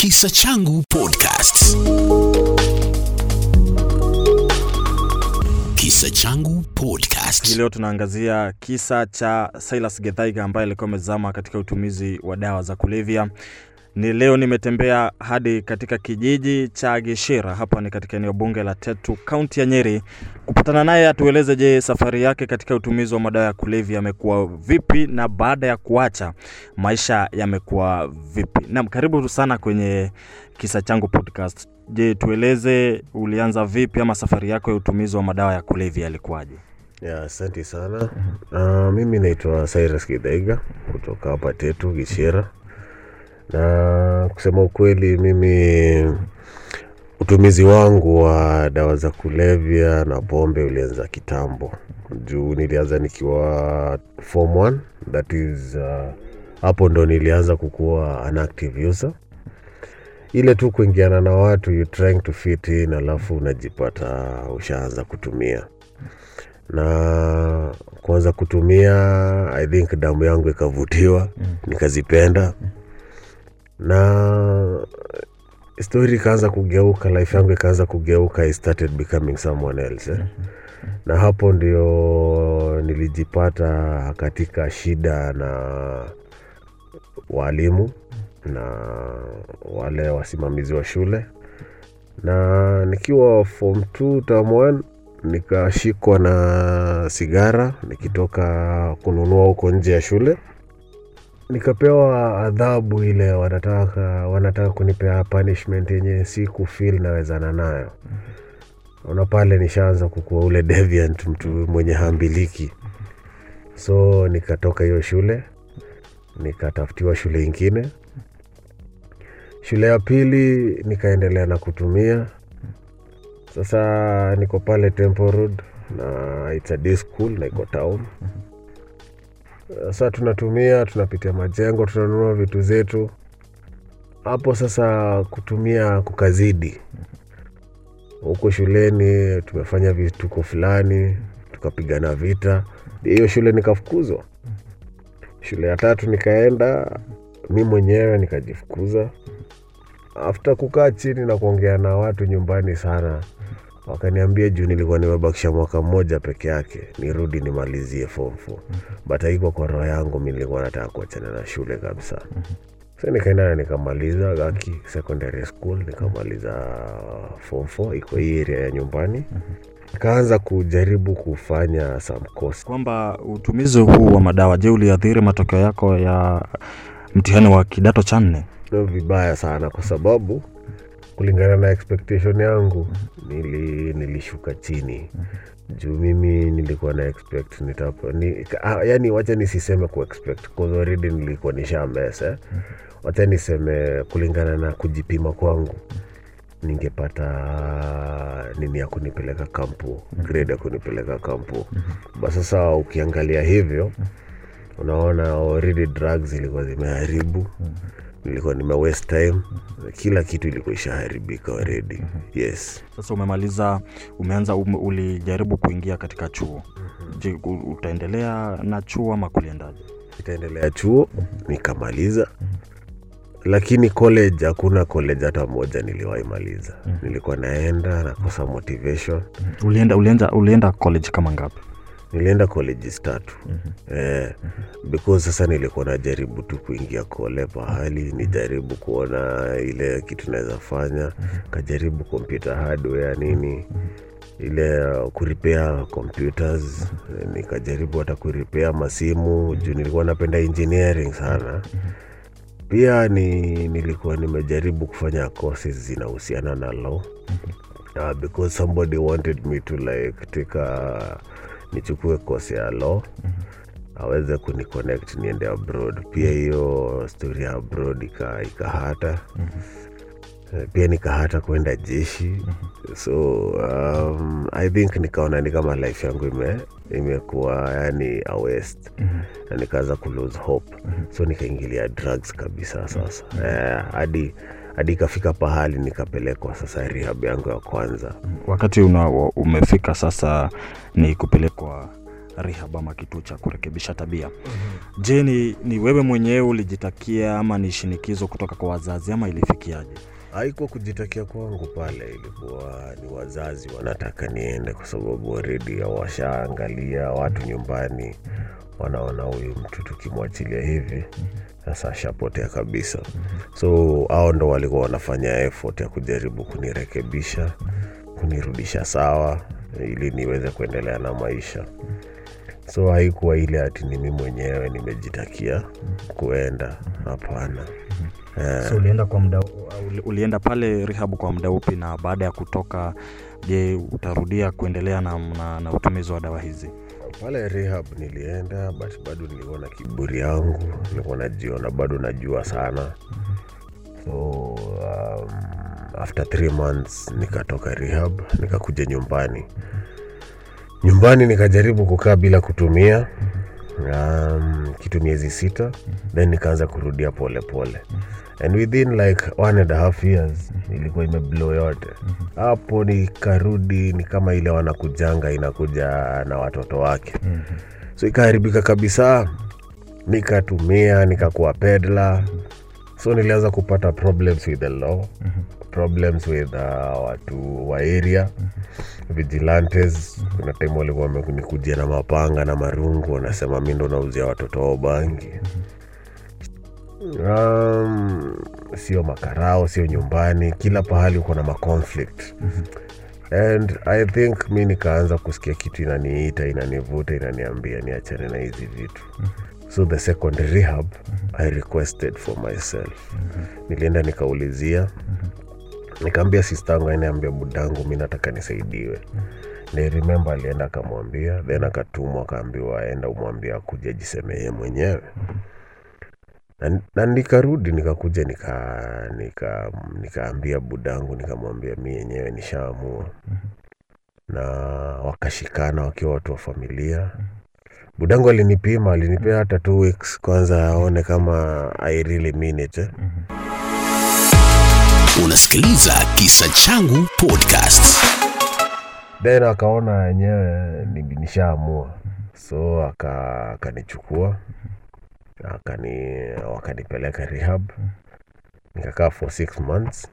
Kisa Changu Podcast. Kisa Changu Podcast. Leo tunaangazia kisa cha Silas Gethaiga ambaye alikuwa amezama katika utumizi wa dawa za kulevya. Ni leo nimetembea hadi katika kijiji cha Gishira, hapa ni katika eneo bunge la Tetu, kaunti ya Nyeri, kupatana naye atueleze, je, safari yake katika utumizi wa madawa ya kulevya yamekuwa vipi na baada ya kuacha maisha yamekuwa vipi? Naam, karibu sana kwenye kisa changu podcast. Je, tueleze ulianza vipi ama safari yako ya utumizi wa madawa ya kulevya yalikuwaje? Ya, asante sana. Uh, mimi naitwa Cyrus kidhaiga kutoka hapa Tetu Gishira, kusema ukweli, mimi utumizi wangu wa dawa za kulevya na pombe ulianza kitambo, juu nilianza nikiwa form one that is uh, hapo ndo nilianza kukuwa an active user. Ile tu kuingiana na watu you trying to fit in, alafu unajipata ushaanza kutumia. Na kuanza kutumia i think damu yangu ikavutiwa nikazipenda na story ikaanza kugeuka life yangu ikaanza kugeuka i started becoming someone else eh? na hapo ndio nilijipata katika shida na walimu na wale wasimamizi wa shule. Na nikiwa form 2 term 1 nikashikwa na sigara nikitoka kununua huko nje ya shule nikapewa adhabu ile wanataka wanataka kunipea punishment yenye si kufil nawezana nayo. Ona pale nishaanza kukuwa ule deviant mtu mwenye hambiliki. So nikatoka hiyo shule nikatafutiwa shule ingine. Shule ya pili nikaendelea na kutumia. Sasa niko pale Temple na it's a day school na iko town sasa tunatumia tunapitia majengo tunanunua vitu zetu. Hapo sasa kutumia kukazidi. Huko shuleni tumefanya vituko fulani tukapigana vita. Hiyo shule nikafukuzwa. Shule ya tatu nikaenda mi mwenyewe nikajifukuza. After kukaa chini na kuongea na watu nyumbani sana wakaniambia juu nilikuwa nimebakisha mwaka mmoja peke yake nirudi nimalizie form 4 but haikuwa kwa roho yangu mi nilikuwa nataka kuachana na shule kabisa. So nikaenda na nikamaliza gaki secondary school nikamaliza form 4 iko hii area ya nyumbani. Nikaanza kujaribu kufanya some course. Kwamba utumizi huu wa madawa, je, uliathiri matokeo yako ya mtihani wa kidato cha nne? Vibaya sana kwa sababu kulingana na expectation yangu nili, nilishuka chini. Juu mimi nilikuwa na expect nitapa, ni, ah, yani wacha nisiseme ku expect already nilikuwa nishamesa eh. wacha niseme kulingana na kujipima kwangu ningepata nini ya kunipeleka kampu grade ya kunipeleka kampu. Ba ukiangalia hivyo unaona already drugs zilikuwa zimeharibu nilikuwa nime waste time kila kitu ilikuwa ishaharibika already yes Sasa umemaliza, umeanza, um, ulijaribu kuingia katika chuo. Je, utaendelea na chuo ama kuliendaje? itaendelea chuo nikamaliza lakini college hakuna college hata moja niliwahi maliza nilikuwa naenda nakosa motivation Ulienda, ulienda, ulienda college kama ngapi? Nilienda colleges tatu. Eh, because sasa nilikuwa najaribu tu kuingia kole pahali nijaribu kuona ile kitu naweza fanya kajaribu computer hardware nini ile uh, kuripea computers eh, nikajaribu hata kuripea masimu juu nilikuwa napenda engineering sana. Pia ni nilikuwa nimejaribu kufanya courses zinahusiana na law. Uh, because somebody wanted me to like take a, nichukue kose ya law. Aweze kuniconnect niende abroad. Pia hiyo story ya abroad ika, ikahata. Eh, pia nikahata kwenda jeshi. So um, i think nikaona ni kama life yangu ime imekuwa yani a waste. Na nikaanza kulose hope. So nikaingilia drugs kabisa sasa. Eh, hadi hadi ikafika pahali nikapelekwa sasa rehab yangu ya kwanza. Wakati una, umefika sasa ni kupelekwa rehab ama kituo cha kurekebisha tabia. Je ni, ni wewe mwenyewe ulijitakia ama ni shinikizo kutoka kwa wazazi ama ilifikiaje? Haikuwa kujitakia kwangu pale ilikuwa ni wazazi wanataka niende kwa sababu already washaangalia watu nyumbani wanaona huyu mtu tukimwachilia hivi sasa ashapotea kabisa. So hao ndo walikuwa wanafanya effort ya kujaribu kunirekebisha kunirudisha sawa ili niweze kuendelea na maisha. So haikuwa ile ati mimi mwenyewe nimejitakia kuenda. Hapana. So ulienda ulienda pale rehab kwa muda upi na baada ya kutoka je utarudia kuendelea na, na, na utumizi wa dawa hizi pale rehab nilienda but bado nilikuwa na kiburi yangu nilikuwa najiona bado najua sana. So um, after three months nikatoka rehab nikakuja nyumbani. Nyumbani nikajaribu kukaa bila kutumia um, kitu miezi sita then nikaanza kurudia polepole pole. and within like one and a half years ilikuwa imeblo yote. Hapo nikarudi ni kama ile wanakujanga inakuja na watoto wake. So ikaharibika kabisa nikatumia nikakuwa pedla so nilianza kupata problems with the law problems with uh, watu wa area vigilantes. Kuna time walikuwa wamenikujia na mapanga na marungu wanasema mi ndo nauzia watoto wao bangi. Um, sio makarao sio nyumbani kila pahali uko na maconflict. And i think mi nikaanza kusikia kitu inaniita inanivuta inaniambia niachane na hizi vitu. So the second rehab i requested for myself. Nilienda nikaulizia nikaambia sistangu aniambia budangu mi nataka nisaidiwe. Ni alienda akamwambia then akatumwa akaambiwa aenda umwambia akuja jisemeye mwenyewe. Na, na nikarudi nikakuja nika nika budangu nikamwambia mi yenyewe nishaamua. Na wakashikana wakiwa watu wa familia. Budangu alinipima alinipea hata two weeks kwanza aone kama i really mean it eh. Unasikiliza Kisa Changu Podcast. then akaona yenyewe ni- nishaamua. So akanichukua akani wakanipeleka rehab. Nikakaa for six months.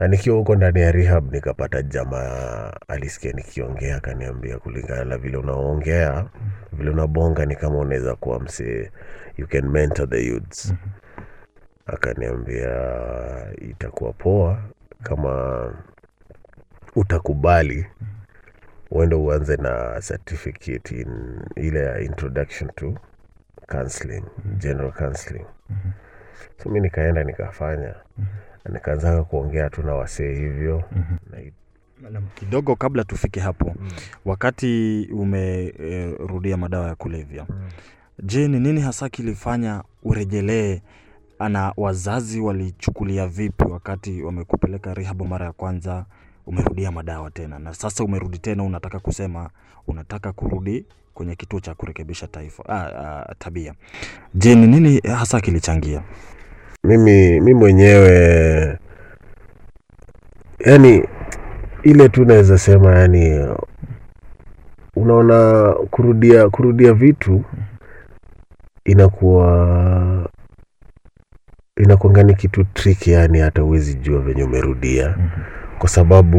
Na nikiwa huko ndani ya rehab nikapata jamaa alisikia nikiongea akaniambia kulingana na vile unaongea vile unabonga ni kama unaweza kuwa msee. You can mentor the youths akaniambia itakuwa poa kama utakubali uende uanze na certificate in ile ya introduction to counseling general counseling. So mi nikaenda nikafanya nikaanzanga kuongea tu na wasee hivyo. Kidogo kabla tufike hapo wakati umerudia madawa ya kulevya je ni nini hasa kilifanya urejelee na wazazi walichukulia vipi wakati wamekupeleka rehab mara ya kwanza umerudia madawa tena? Na sasa umerudi tena unataka kusema unataka kurudi kwenye kituo cha kurekebisha taifa ah, ah, tabia. Je ni nini hasa kilichangia? Mimi mi mwenyewe yani ile tu naweza sema yani unaona kurudia kurudia vitu inakuwa inakuanga ni kitu trick yani hata uwezi jua venye umerudia. Kwa sababu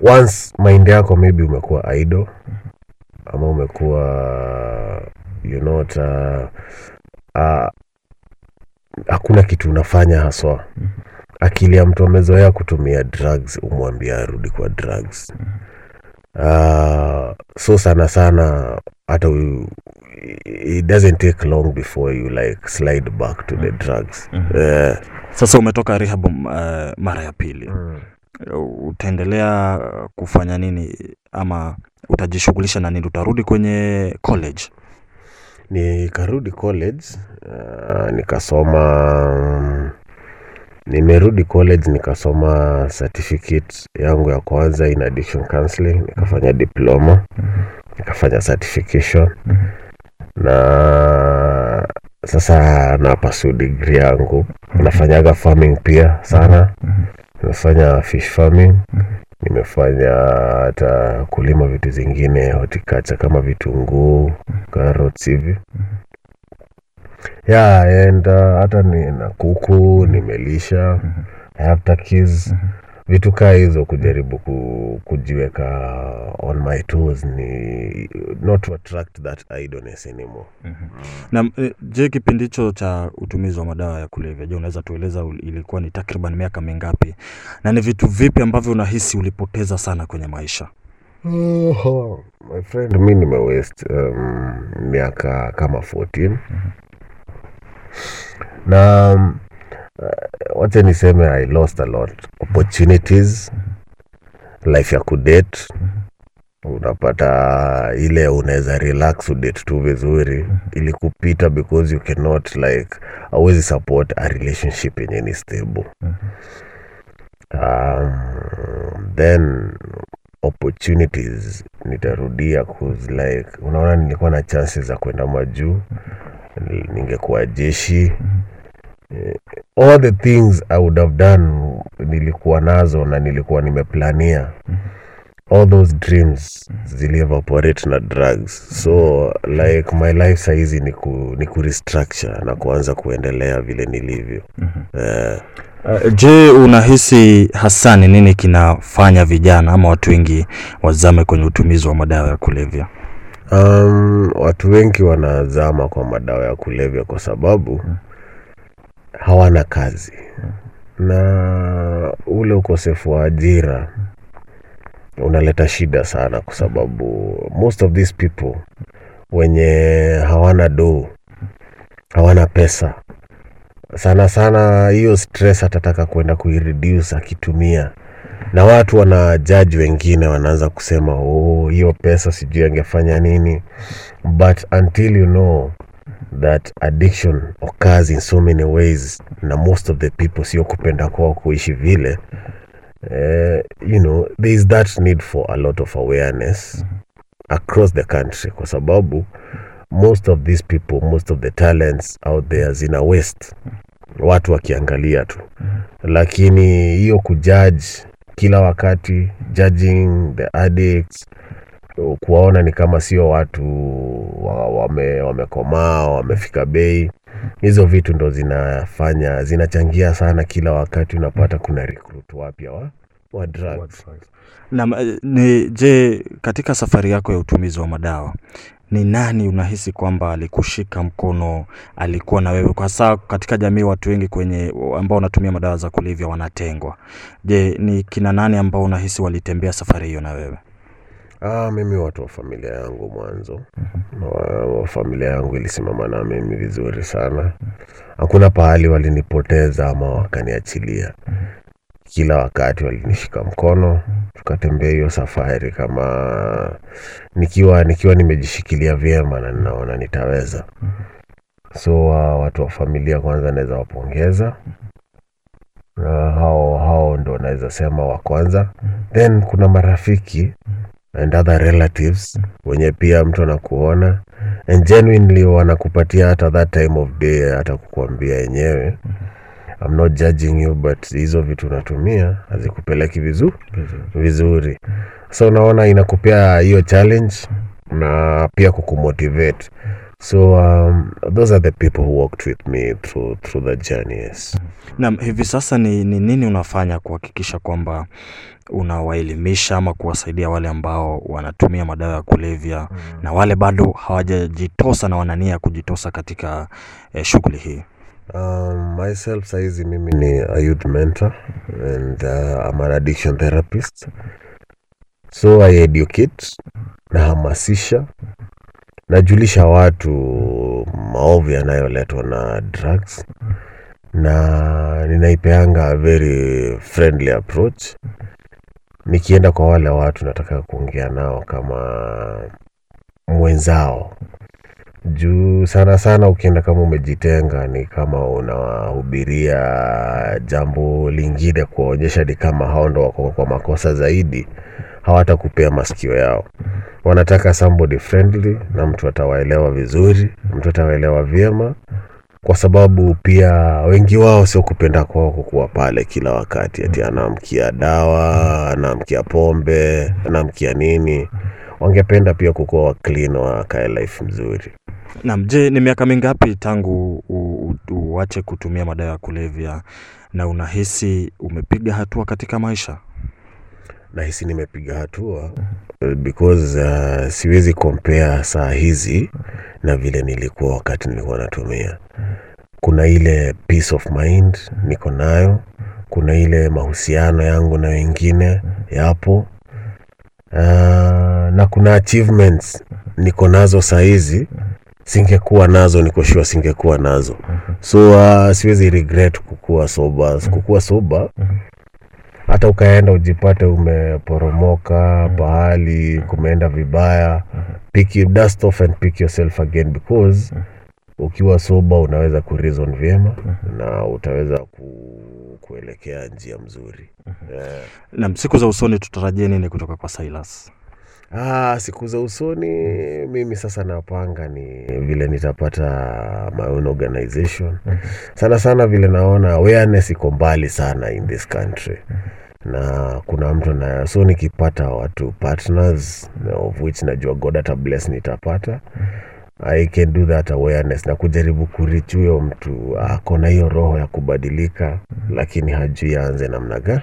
once mind yako maybe umekuwa idle ama umekuwa you know, uh, uh, hakuna kitu unafanya haswa. Akili ya mtu amezoea kutumia drugs umwambia arudi kwa drugs. Uh, so sana sana hata it doesn't take long before you like slide back to the drugs. Eh, sasa umetoka rehab uh, mara ya pili. Utaendelea kufanya nini ama utajishughulisha na nini? Utarudi kwenye college? nikarudi college uh, nikasoma mm, nimerudi college nikasoma certificate yangu ya kwanza in addiction counseling nikafanya diploma nikafanya certification na sasa na pursue degree yangu. Nafanyaga farming pia sana. Nimefanya fish farming. Nimefanya hata kulima vitu zingine hotikacha kama vitunguu carrots hivi. Yeah and uh, hata nina kuku nimelisha. I have turkeys vitu kaa hizo kujaribu ku, kujiweka on my toes ni not to attract that idleness anymore. Na eh, je, kipindi hicho cha utumizi wa madawa ya kulevya, je, unaweza tueleza ilikuwa ni takriban miaka mingapi, na ni vitu vipi ambavyo unahisi ulipoteza sana kwenye maisha? Oh, my friend mi nimewest um, miaka kama 14 na um, uh, wacha niseme i lost a lot. Opportunities life ya kudate. Unapata ile unaweza relax udate tu vizuri. Ili kupita because you cannot like awezi support a relationship yenye ni stable. Um, then opportunities nitarudia cause like unaona nilikuwa na chances za kwenda majuu. Ningekuwa jeshi. Eh, all the things i would have done nilikuwa nazo na nilikuwa nimeplania. All those dreams zilievaporate na drugs. So like my life saizi ni ku, ni kurestructure na kuanza kuendelea vile nilivyo. Eh, Uh, je, unahisi hasa ni nini kinafanya vijana ama watu wengi wazame kwenye utumizi wa madawa ya kulevya? Um, watu wengi wanazama kwa madawa ya kulevya kwa sababu hawana kazi. Na ule ukosefu wa ajira unaleta shida sana kwa sababu most of these people wenye hawana do hawana pesa. Sana sana hiyo stress atataka kwenda kuireduce akitumia. Na watu wana jaji wengine wanaanza kusema oh hiyo pesa sijui angefanya nini. But until you know that addiction occurs in so many ways na most of the people sio kupenda kwao kuishi vile eh, you know there is that need for a lot of awareness across the country kwa sababu most of these people most of the talents out there zina waste. Watu wakiangalia tu. Lakini hiyo kujudge kila wakati judging the addicts kuwaona ni kama sio watu wa- wame, wamekomaa wamefika bei hizo vitu ndo zinafanya zinachangia sana kila wakati unapata kuna recruit wapya wa, wa eh, je, katika safari yako ya utumizi wa madawa ni nani unahisi kwamba alikushika mkono, alikuwa na wewe? Kwa saa katika jamii watu wengi kwenye ambao wanatumia madawa za kulevya wanatengwa. Je, ni kina nani ambao unahisi walitembea safari hiyo na wewe? Ah, mimi watu wa familia yangu mwanzo. Wa, wa familia yangu ilisimama na mimi vizuri sana. Hakuna pahali walinipoteza ama wakaniachilia. Kila wakati walinishika mkono. Tukatembea hiyo safari kama nikiwa nikiwa nimejishikilia vyema na ninaona nitaweza. So watu wa familia kwanza naweza wapongeza. Hao hao ndo naweza sema wa kwanza. Then kuna marafiki and other relatives wenye pia mtu anakuona and genuinely wanakupatia hata that time of day hata kukuambia yenyewe. I'm not judging you but hizo vitu unatumia hazikupeleki vizu, vizuri. so unaona inakupea hiyo challenge na pia kukumotivate so um, those are the people who walked with me through, through the journey yes. Naam, hivi sasa ni, ni nini unafanya kuhakikisha kwamba unawaelimisha ama kuwasaidia wale ambao wanatumia madawa ya kulevya na wale bado hawajajitosa na wanania kujitosa katika eh, shughuli hii? Um, myself saizi mimi ni a youth mentor and uh, I'm an addiction therapist so I educate nahamasisha najulisha watu maovu yanayoletwa na drugs na ninaipeanga very friendly approach. Nikienda kwa wale watu nataka kuongea nao kama mwenzao. Juu sana sana ukienda kama umejitenga ni kama unawahubiria jambo lingine kuwaonyesha ni kama hao ndo wako kwa makosa zaidi hawatakupea masikio yao. Wanataka somebody friendly na mtu atawaelewa vizuri mtu atawaelewa vyema kwa sababu pia wengi wao sio kupenda kwao kukuwa pale kila wakati ati anaamkia dawa anaamkia pombe anaamkia nini. Wangependa pia kukuwa wa clean wakae life mzuri. Naam, je, ni miaka mingapi tangu uache kutumia madawa ya kulevya na unahisi umepiga hatua katika maisha? Nahisi nimepiga hatua uh, because uh, siwezi kompea saa hizi na vile nilikuwa wakati nilikuwa natumia. Kuna ile peace of mind niko nayo kuna ile mahusiano yangu na wengine yapo uh, na kuna achievements niko nazo saa hizi singekuwa nazo niko sure singekuwa nazo. So uh, siwezi regret kukuwa soba kukuwa soba hata ukaenda ujipate umeporomoka pahali kumeenda vibaya. Pick you, dust off and pick yourself again because ukiwa soba unaweza kureason vyema na utaweza ku, kuelekea njia mzuri. Yeah. nam siku za usoni tutarajie nini kutoka kwa Silas? Ah, siku za usoni mimi sasa napanga ni vile nitapata my own organization. Sana sana vile naona awareness iko mbali sana in this country na kuna mtu na so nikipata watu partners of which najua god ata bless nitapata i can do that awareness na kujaribu kurich huyo mtu ako na hiyo roho ya kubadilika lakini hajui aanze namna gani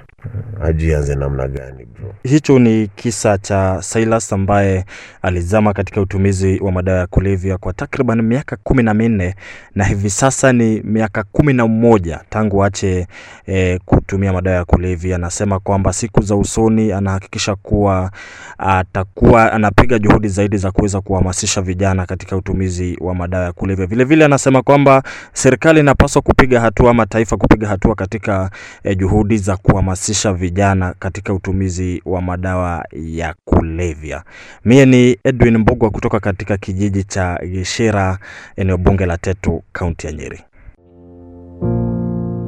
hajui aanze namna gani bro Hicho ni kisa cha Silas ambaye alizama katika utumizi wa madawa ya kulevya kwa takriban miaka kumi na minne na hivi sasa ni miaka kumi na mmoja tangu ache e, kutumia madawa ya kulevya. Anasema kwamba siku za usoni anahakikisha kuwa atakuwa anapiga juhudi zaidi za kuweza kuhamasisha vijana katika utumizi wa madawa ya kulevya. Vilevile anasema kwamba serikali inapaswa kupiga hatua ama taifa kupiga hatua katika eh, juhudi za kuhamasisha vijana katika utumizi wa madawa ya kulevya. Mie ni Edwin Mbugwa kutoka katika kijiji cha Gishira, eneo bunge la Tetu, kaunti ya Nyeri.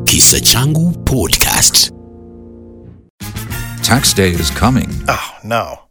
Kisa Changu Podcast. Tax day is coming. Oh, no.